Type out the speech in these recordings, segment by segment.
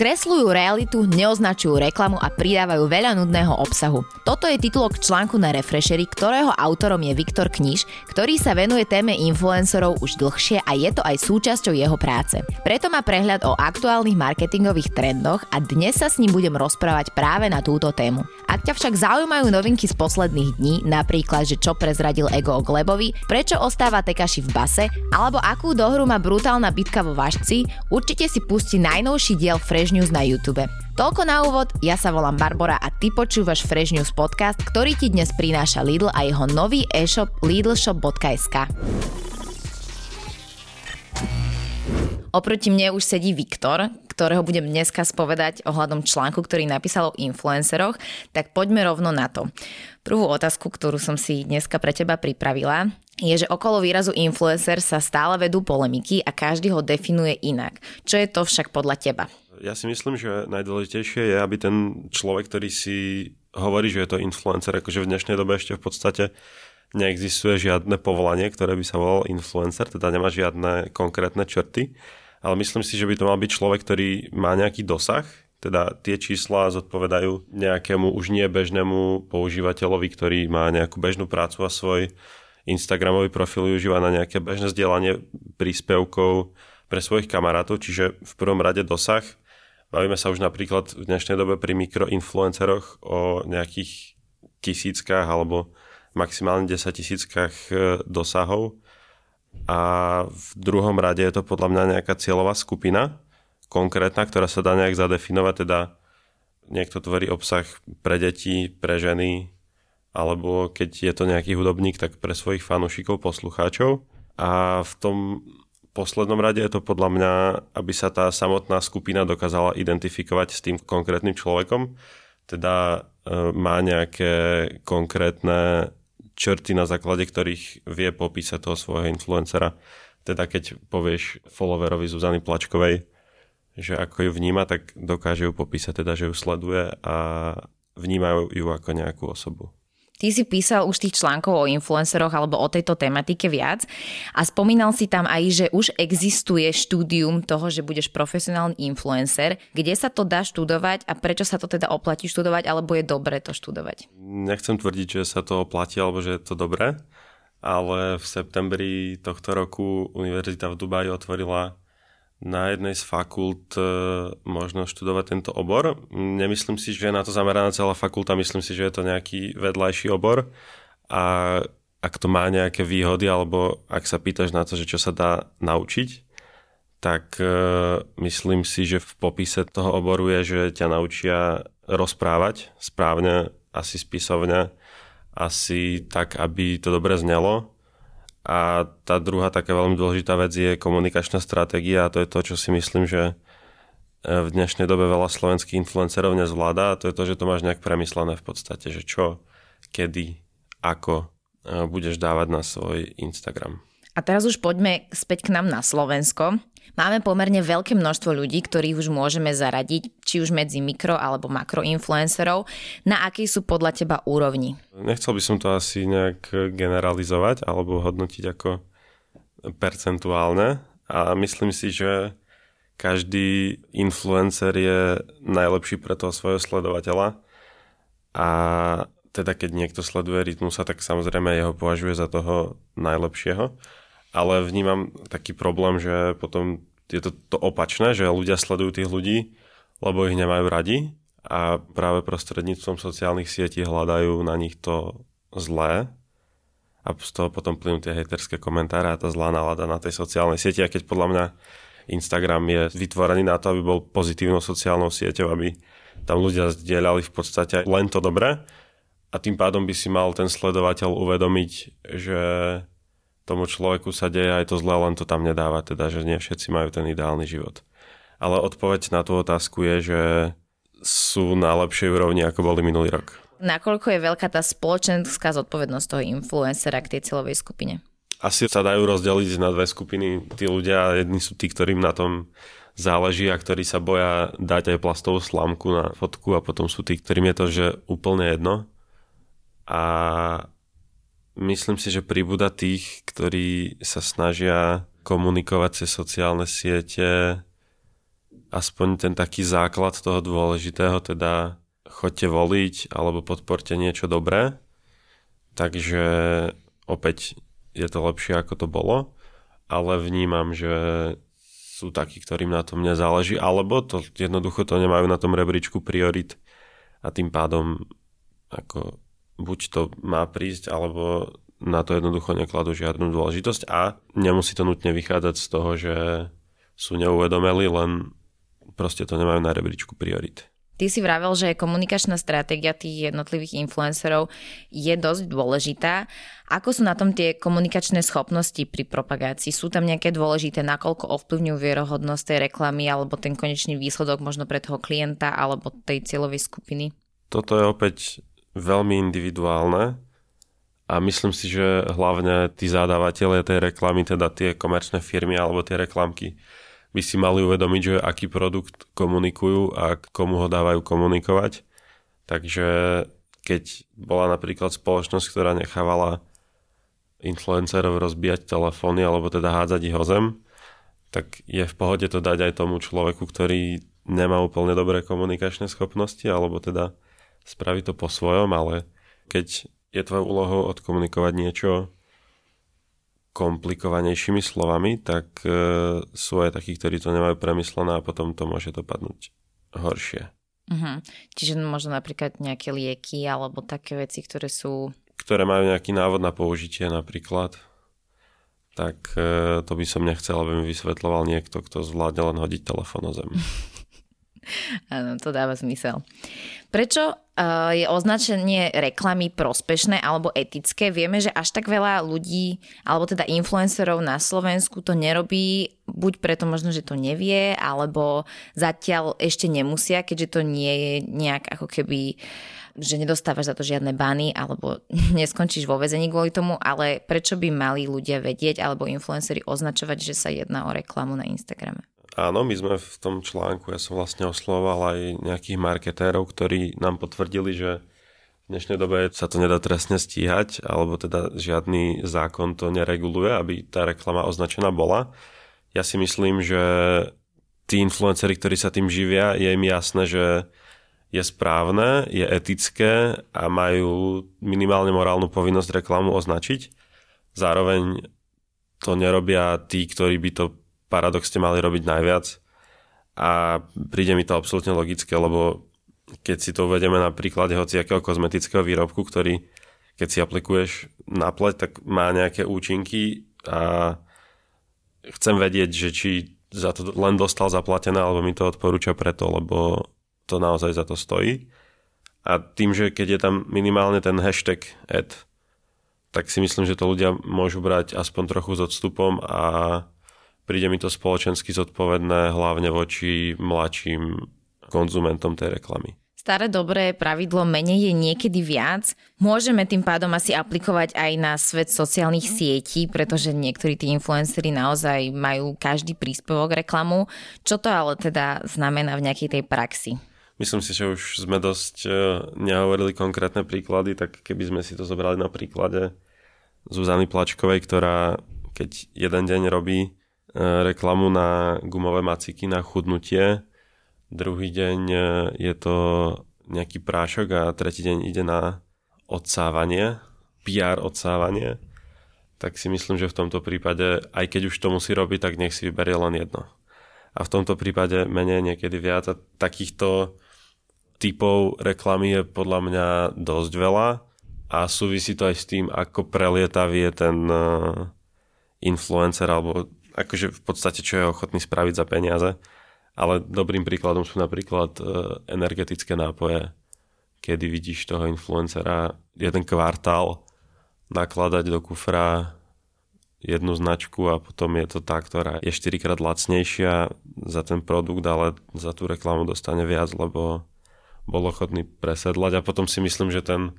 Skresľujú realitu, neoznačujú reklamu a pridávajú veľa nudného obsahu. Toto je titulok článku na Refreshery, ktorého autorom je Viktor Kniž, ktorý sa venuje téme influencerov už dlhšie a je to aj súčasťou jeho práce. Preto má prehľad o aktuálnych marketingových trendoch a dnes sa s ním budem rozprávať práve na túto tému. Ak ťa však zaujímajú novinky z posledných dní, napríklad, že čo prezradil Ego o Glebovi, prečo ostáva Tekaši v base, alebo akú dohru má brutálna bitka vo Vašci, určite si pusti najnovší diel Fresh Fresh News na YouTube. Toľko na úvod, ja sa volám Barbara a ty počúvaš Fresh News podcast, ktorý ti dnes prináša Lidl a jeho nový e-shop lidlshop.sk. Oproti mne už sedí Viktor, ktorého budem dneska spovedať ohľadom článku, ktorý napísal o influenceroch, tak poďme rovno na to. Prvú otázku, ktorú som si dneska pre teba pripravila, je, že okolo výrazu influencer sa stále vedú polemiky a každý ho definuje inak. Čo je to však podľa teba? Ja si myslím, že najdôležitejšie je, aby ten človek, ktorý si hovorí, že je to influencer, akože v dnešnej dobe ešte v podstate neexistuje žiadne povolanie, ktoré by sa volalo influencer, teda nemá žiadne konkrétne črty, ale myslím si, že by to mal byť človek, ktorý má nejaký dosah, teda tie čísla zodpovedajú nejakému už nie bežnému používateľovi, ktorý má nejakú bežnú prácu a svoj Instagramový profil využíva na nejaké bežné zdieľanie príspevkov pre svojich kamarátov, čiže v prvom rade dosah Bavíme sa už napríklad v dnešnej dobe pri mikroinfluenceroch o nejakých tisíckach alebo maximálne 10 tisíckach e, dosahov. A v druhom rade je to podľa mňa nejaká cieľová skupina, konkrétna, ktorá sa dá nejak zadefinovať, teda niekto tvorí obsah pre deti, pre ženy, alebo keď je to nejaký hudobník, tak pre svojich fanúšikov, poslucháčov. A v tom poslednom rade je to podľa mňa, aby sa tá samotná skupina dokázala identifikovať s tým konkrétnym človekom, teda e, má nejaké konkrétne črty, na základe ktorých vie popísať toho svojho influencera. Teda keď povieš followerovi Zuzany Plačkovej, že ako ju vníma, tak dokáže ju popísať, teda že ju sleduje a vnímajú ju ako nejakú osobu. Ty si písal už tých článkov o influenceroch alebo o tejto tematike viac a spomínal si tam aj, že už existuje štúdium toho, že budeš profesionálny influencer. Kde sa to dá študovať a prečo sa to teda oplatí študovať alebo je dobré to študovať? Nechcem tvrdiť, že sa to oplatí alebo že je to dobré, ale v septembri tohto roku Univerzita v Dubaji otvorila na jednej z fakult e, možno študovať tento obor. Nemyslím si, že je na to zameraná celá fakulta, myslím si, že je to nejaký vedľajší obor a ak to má nejaké výhody, alebo ak sa pýtaš na to, že čo sa dá naučiť, tak e, myslím si, že v popise toho oboru je, že ťa naučia rozprávať správne, asi spisovne, asi tak, aby to dobre znelo a tá druhá taká veľmi dôležitá vec je komunikačná stratégia a to je to, čo si myslím, že e, v dnešnej dobe veľa slovenských influencerov nezvláda a to je to, že to máš nejak premyslené v podstate, že čo, kedy, ako e, budeš dávať na svoj Instagram. A teraz už poďme späť k nám na Slovensko. Máme pomerne veľké množstvo ľudí, ktorých už môžeme zaradiť, či už medzi mikro alebo makroinfluencerov. Na akej sú podľa teba úrovni? Nechcel by som to asi nejak generalizovať alebo hodnotiť ako percentuálne a myslím si, že každý influencer je najlepší pre toho svojho sledovateľa a teda keď niekto sleduje Rytmusa, tak samozrejme jeho považuje za toho najlepšieho. Ale vnímam taký problém, že potom je to, to opačné, že ľudia sledujú tých ľudí, lebo ich nemajú radi a práve prostredníctvom sociálnych sietí hľadajú na nich to zlé a z toho potom plynú tie hejterské komentáre a tá zlá nálada na tej sociálnej sieti. A keď podľa mňa Instagram je vytvorený na to, aby bol pozitívnou sociálnou sieťou, aby tam ľudia zdieľali v podstate len to dobré a tým pádom by si mal ten sledovateľ uvedomiť, že tomu človeku sa deje aj to zle, len to tam nedáva, teda, že nie všetci majú ten ideálny život. Ale odpoveď na tú otázku je, že sú na lepšej úrovni, ako boli minulý rok. Nakoľko je veľká tá spoločenská zodpovednosť toho influencera k tej celovej skupine? Asi sa dajú rozdeliť na dve skupiny. Tí ľudia, jedni sú tí, ktorým na tom záleží a ktorí sa boja dať aj plastovú slámku na fotku a potom sú tí, ktorým je to, že úplne jedno. A myslím si, že pribúda tých, ktorí sa snažia komunikovať cez sociálne siete aspoň ten taký základ toho dôležitého, teda chodte voliť alebo podporte niečo dobré. Takže opäť je to lepšie ako to bolo, ale vnímam, že sú takí, ktorým na tom nezáleží, alebo to jednoducho to nemajú na tom rebríčku priorit a tým pádom ako buď to má prísť, alebo na to jednoducho nekladú žiadnu dôležitosť a nemusí to nutne vychádzať z toho, že sú neuvedomeli, len proste to nemajú na rebríčku priorit. Ty si vravel, že komunikačná stratégia tých jednotlivých influencerov je dosť dôležitá. Ako sú na tom tie komunikačné schopnosti pri propagácii? Sú tam nejaké dôležité, nakoľko ovplyvňujú vierohodnosť tej reklamy alebo ten konečný výsledok možno pre toho klienta alebo tej cieľovej skupiny? Toto je opäť veľmi individuálne a myslím si, že hlavne tí zadávateľe tej reklamy, teda tie komerčné firmy alebo tie reklamky, by si mali uvedomiť, že aký produkt komunikujú a komu ho dávajú komunikovať. Takže keď bola napríklad spoločnosť, ktorá nechávala influencerov rozbíjať telefóny alebo teda hádzať ich o zem, tak je v pohode to dať aj tomu človeku, ktorý nemá úplne dobré komunikačné schopnosti alebo teda spraví to po svojom, ale keď je tvojou úlohou odkomunikovať niečo komplikovanejšími slovami, tak e, sú aj takí, ktorí to nemajú premyslené a potom to môže dopadnúť horšie. Uh-huh. Čiže možno napríklad nejaké lieky alebo také veci, ktoré sú... Ktoré majú nejaký návod na použitie napríklad, tak e, to by som nechcel, aby mi vysvetloval niekto, kto zvládne len hodiť telefón o zem. Áno, to dáva zmysel. Prečo uh, je označenie reklamy prospešné alebo etické? Vieme, že až tak veľa ľudí, alebo teda influencerov na Slovensku to nerobí, buď preto možno, že to nevie, alebo zatiaľ ešte nemusia, keďže to nie je nejak ako keby že nedostávaš za to žiadne bany alebo neskončíš vo vezení kvôli tomu, ale prečo by mali ľudia vedieť alebo influenceri označovať, že sa jedná o reklamu na Instagrame? Áno, my sme v tom článku, ja som vlastne oslovoval aj nejakých marketérov, ktorí nám potvrdili, že v dnešnej dobe sa to nedá trestne stíhať, alebo teda žiadny zákon to nereguluje, aby tá reklama označená bola. Ja si myslím, že tí influenceri, ktorí sa tým živia, je im jasné, že je správne, je etické a majú minimálne morálnu povinnosť reklamu označiť. Zároveň to nerobia tí, ktorí by to paradoxne mali robiť najviac a príde mi to absolútne logické, lebo keď si to uvedeme na príklade hociakého kozmetického výrobku, ktorý keď si aplikuješ na pleť, tak má nejaké účinky a chcem vedieť, že či za to len dostal zaplatené, alebo mi to odporúča preto, lebo to naozaj za to stojí. A tým, že keď je tam minimálne ten hashtag ad, tak si myslím, že to ľudia môžu brať aspoň trochu s odstupom a príde mi to spoločensky zodpovedné hlavne voči mladším konzumentom tej reklamy. Staré dobré pravidlo menej je niekedy viac. Môžeme tým pádom asi aplikovať aj na svet sociálnych sietí, pretože niektorí tí influenceri naozaj majú každý príspevok reklamu. Čo to ale teda znamená v nejakej tej praxi? Myslím si, že už sme dosť e, nehovorili konkrétne príklady, tak keby sme si to zobrali na príklade Zuzany Plačkovej, ktorá keď jeden deň robí reklamu na gumové maciky na chudnutie, druhý deň e, je to nejaký prášok a tretí deň ide na odsávanie, PR odsávanie, tak si myslím, že v tomto prípade, aj keď už to musí robiť, tak nech si vyberie len jedno. A v tomto prípade menej niekedy viac. A takýchto typov reklamy je podľa mňa dosť veľa. A súvisí to aj s tým, ako prelietavý je ten e, influencer alebo akože v podstate čo je ochotný spraviť za peniaze. Ale dobrým príkladom sú napríklad e, energetické nápoje, kedy vidíš toho influencera jeden kvartál nakladať do kufra jednu značku a potom je to tá, ktorá je 4 krát lacnejšia za ten produkt, ale za tú reklamu dostane viac, lebo bol ochotný presedlať a potom si myslím, že ten,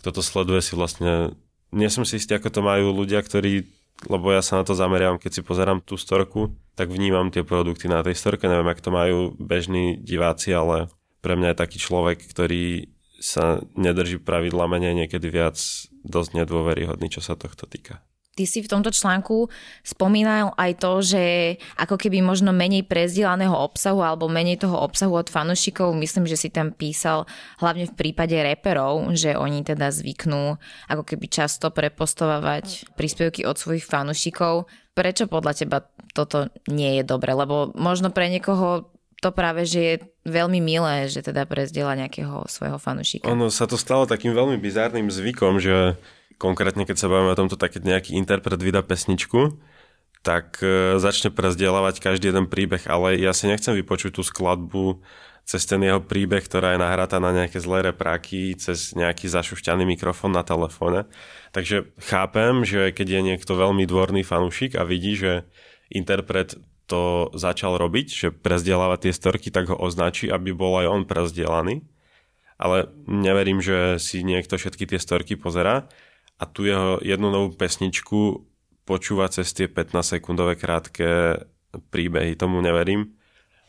kto to sleduje si vlastne, nie som si istý, ako to majú ľudia, ktorí lebo ja sa na to zameriam, keď si pozerám tú storku, tak vnímam tie produkty na tej storke, neviem, ak to majú bežní diváci, ale pre mňa je taký človek, ktorý sa nedrží pravidla menej niekedy viac dosť nedôveryhodný, čo sa tohto týka. Ty si v tomto článku spomínal aj to, že ako keby možno menej prezdielaného obsahu alebo menej toho obsahu od fanúšikov, myslím, že si tam písal hlavne v prípade reperov, že oni teda zvyknú ako keby často prepostovať príspevky od svojich fanúšikov. Prečo podľa teba toto nie je dobre? Lebo možno pre niekoho to práve, že je veľmi milé, že teda prezdiela nejakého svojho fanúšika. Ono sa to stalo takým veľmi bizárnym zvykom, že konkrétne keď sa bavíme o tomto, tak keď nejaký interpret vydá pesničku, tak e, začne prezdielavať každý jeden príbeh, ale ja si nechcem vypočuť tú skladbu cez ten jeho príbeh, ktorá je nahratá na nejaké zlé repráky, cez nejaký zašušťaný mikrofón na telefóne. Takže chápem, že keď je niekto veľmi dvorný fanúšik a vidí, že interpret to začal robiť, že prezdielava tie storky, tak ho označí, aby bol aj on prezdielaný. Ale neverím, že si niekto všetky tie storky pozera a tu jeho jednu novú pesničku počúva cez tie 15-sekundové krátke príbehy. Tomu neverím.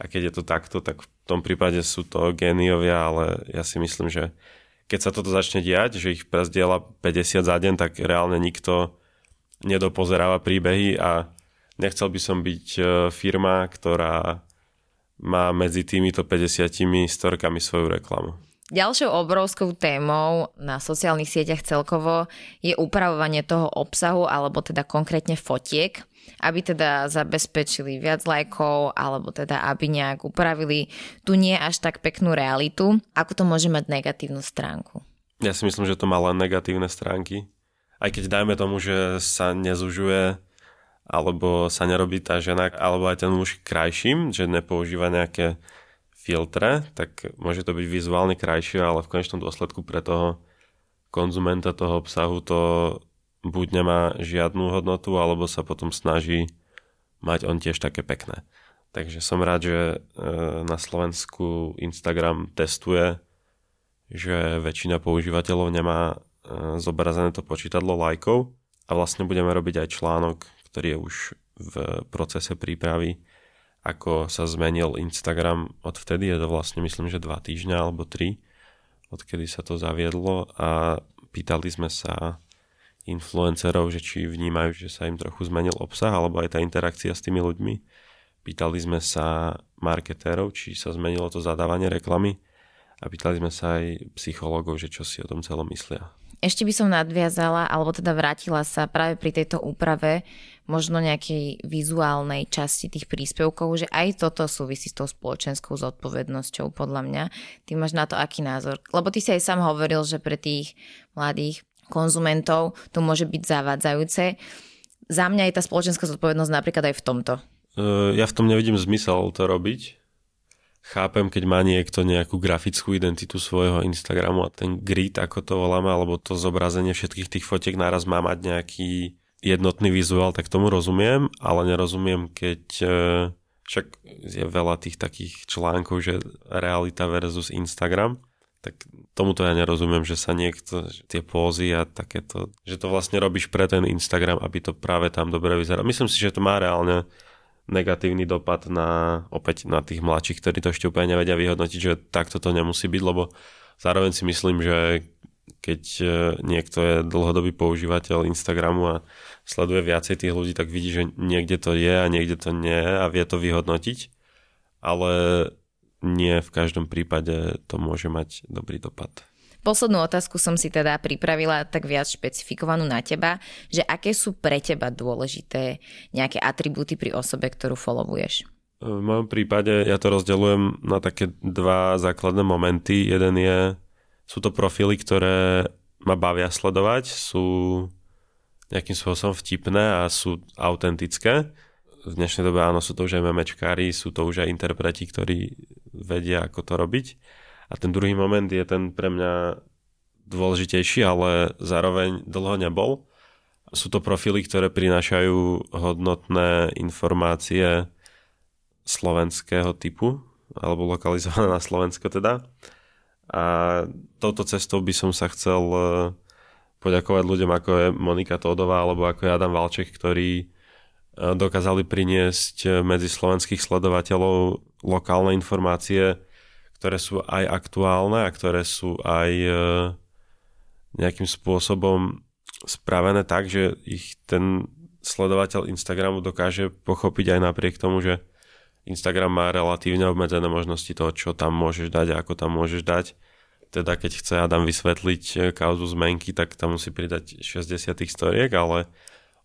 A keď je to takto, tak v tom prípade sú to géniovia, ale ja si myslím, že keď sa toto začne diať, že ich prezdiela 50 za deň, tak reálne nikto nedopozeráva príbehy a nechcel by som byť e, firma, ktorá má medzi týmito 50 storkami svoju reklamu. Ďalšou obrovskou témou na sociálnych sieťach celkovo je upravovanie toho obsahu, alebo teda konkrétne fotiek, aby teda zabezpečili viac lajkov, alebo teda aby nejak upravili tú nie až tak peknú realitu. Ako to môže mať negatívnu stránku? Ja si myslím, že to má len negatívne stránky. Aj keď dajme tomu, že sa nezužuje alebo sa nerobí tá žena alebo aj ten muž krajším, že nepoužíva nejaké filtre, tak môže to byť vizuálne krajšie, ale v konečnom dôsledku pre toho konzumenta toho obsahu to buď nemá žiadnu hodnotu, alebo sa potom snaží mať on tiež také pekné. Takže som rád, že e, na Slovensku Instagram testuje, že väčšina používateľov nemá e, zobrazené to počítadlo lajkov a vlastne budeme robiť aj článok, ktorý je už v procese prípravy ako sa zmenil Instagram odvtedy, je to vlastne myslím, že dva týždňa alebo tri, odkedy sa to zaviedlo a pýtali sme sa influencerov, že či vnímajú, že sa im trochu zmenil obsah alebo aj tá interakcia s tými ľuďmi. Pýtali sme sa marketérov, či sa zmenilo to zadávanie reklamy a pýtali sme sa aj psychológov, že čo si o tom celom myslia. Ešte by som nadviazala, alebo teda vrátila sa práve pri tejto úprave možno nejakej vizuálnej časti tých príspevkov, že aj toto súvisí s tou spoločenskou zodpovednosťou, podľa mňa. Ty máš na to aký názor? Lebo ty si aj sám hovoril, že pre tých mladých konzumentov to môže byť zavádzajúce. Za mňa je tá spoločenská zodpovednosť napríklad aj v tomto. Uh, ja v tom nevidím zmysel to robiť. Chápem, keď má niekto nejakú grafickú identitu svojho Instagramu a ten grid, ako to voláme, alebo to zobrazenie všetkých tých fotiek naraz má mať nejaký jednotný vizuál, tak tomu rozumiem, ale nerozumiem, keď e, však je veľa tých takých článkov, že realita versus Instagram, tak tomuto ja nerozumiem, že sa niekto, tie pózy a takéto, že to vlastne robíš pre ten Instagram, aby to práve tam dobre vyzerá. Myslím si, že to má reálne negatívny dopad na opäť na tých mladších, ktorí to ešte úplne nevedia vyhodnotiť, že takto to nemusí byť, lebo zároveň si myslím, že keď e, niekto je dlhodobý používateľ Instagramu a sleduje viacej tých ľudí, tak vidí, že niekde to je a niekde to nie a vie to vyhodnotiť, ale nie v každom prípade to môže mať dobrý dopad. Poslednú otázku som si teda pripravila tak viac špecifikovanú na teba, že aké sú pre teba dôležité nejaké atribúty pri osobe, ktorú followuješ? V mojom prípade ja to rozdeľujem na také dva základné momenty. Jeden je, sú to profily, ktoré ma bavia sledovať, sú nejakým spôsobom vtipné a sú autentické. V dnešnej dobe áno, sú to už aj memečkári, sú to už aj interpreti, ktorí vedia, ako to robiť. A ten druhý moment je ten pre mňa dôležitejší, ale zároveň dlho nebol. Sú to profily, ktoré prinášajú hodnotné informácie slovenského typu, alebo lokalizované na Slovensko teda. A touto cestou by som sa chcel poďakovať ľuďom ako je Monika Tódová alebo ako je Adam Valček, ktorí e, dokázali priniesť e, medzi slovenských sledovateľov lokálne informácie, ktoré sú aj aktuálne a ktoré sú aj e, nejakým spôsobom spravené tak, že ich ten sledovateľ Instagramu dokáže pochopiť aj napriek tomu, že Instagram má relatívne obmedzené možnosti toho, čo tam môžeš dať a ako tam môžeš dať. Teda keď chce Adam vysvetliť eh, kauzu zmenky, tak tam musí pridať 60 storiek, ale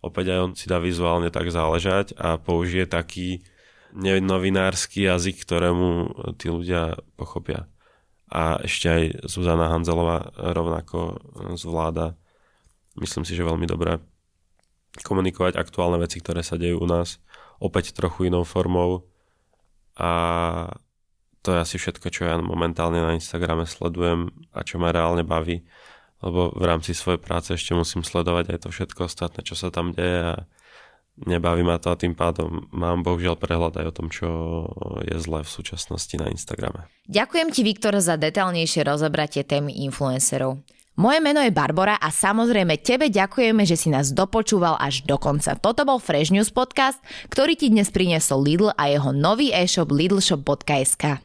opäť aj on si dá vizuálne tak záležať a použije taký nenovinársky jazyk, ktorému tí ľudia pochopia. A ešte aj Zuzana Hanzelová rovnako zvláda, myslím si, že veľmi dobre komunikovať aktuálne veci, ktoré sa dejú u nás opäť trochu inou formou a to je asi všetko, čo ja momentálne na Instagrame sledujem a čo ma reálne baví, lebo v rámci svojej práce ešte musím sledovať aj to všetko ostatné, čo sa tam deje a nebaví ma to a tým pádom mám bohužiaľ prehľad aj o tom, čo je zlé v súčasnosti na Instagrame. Ďakujem ti, Viktor, za detailnejšie rozebratie témy influencerov. Moje meno je Barbara a samozrejme tebe ďakujeme, že si nás dopočúval až do konca. Toto bol Fresh News podcast, ktorý ti dnes priniesol Lidl a jeho nový e-shop lidlshop.sk.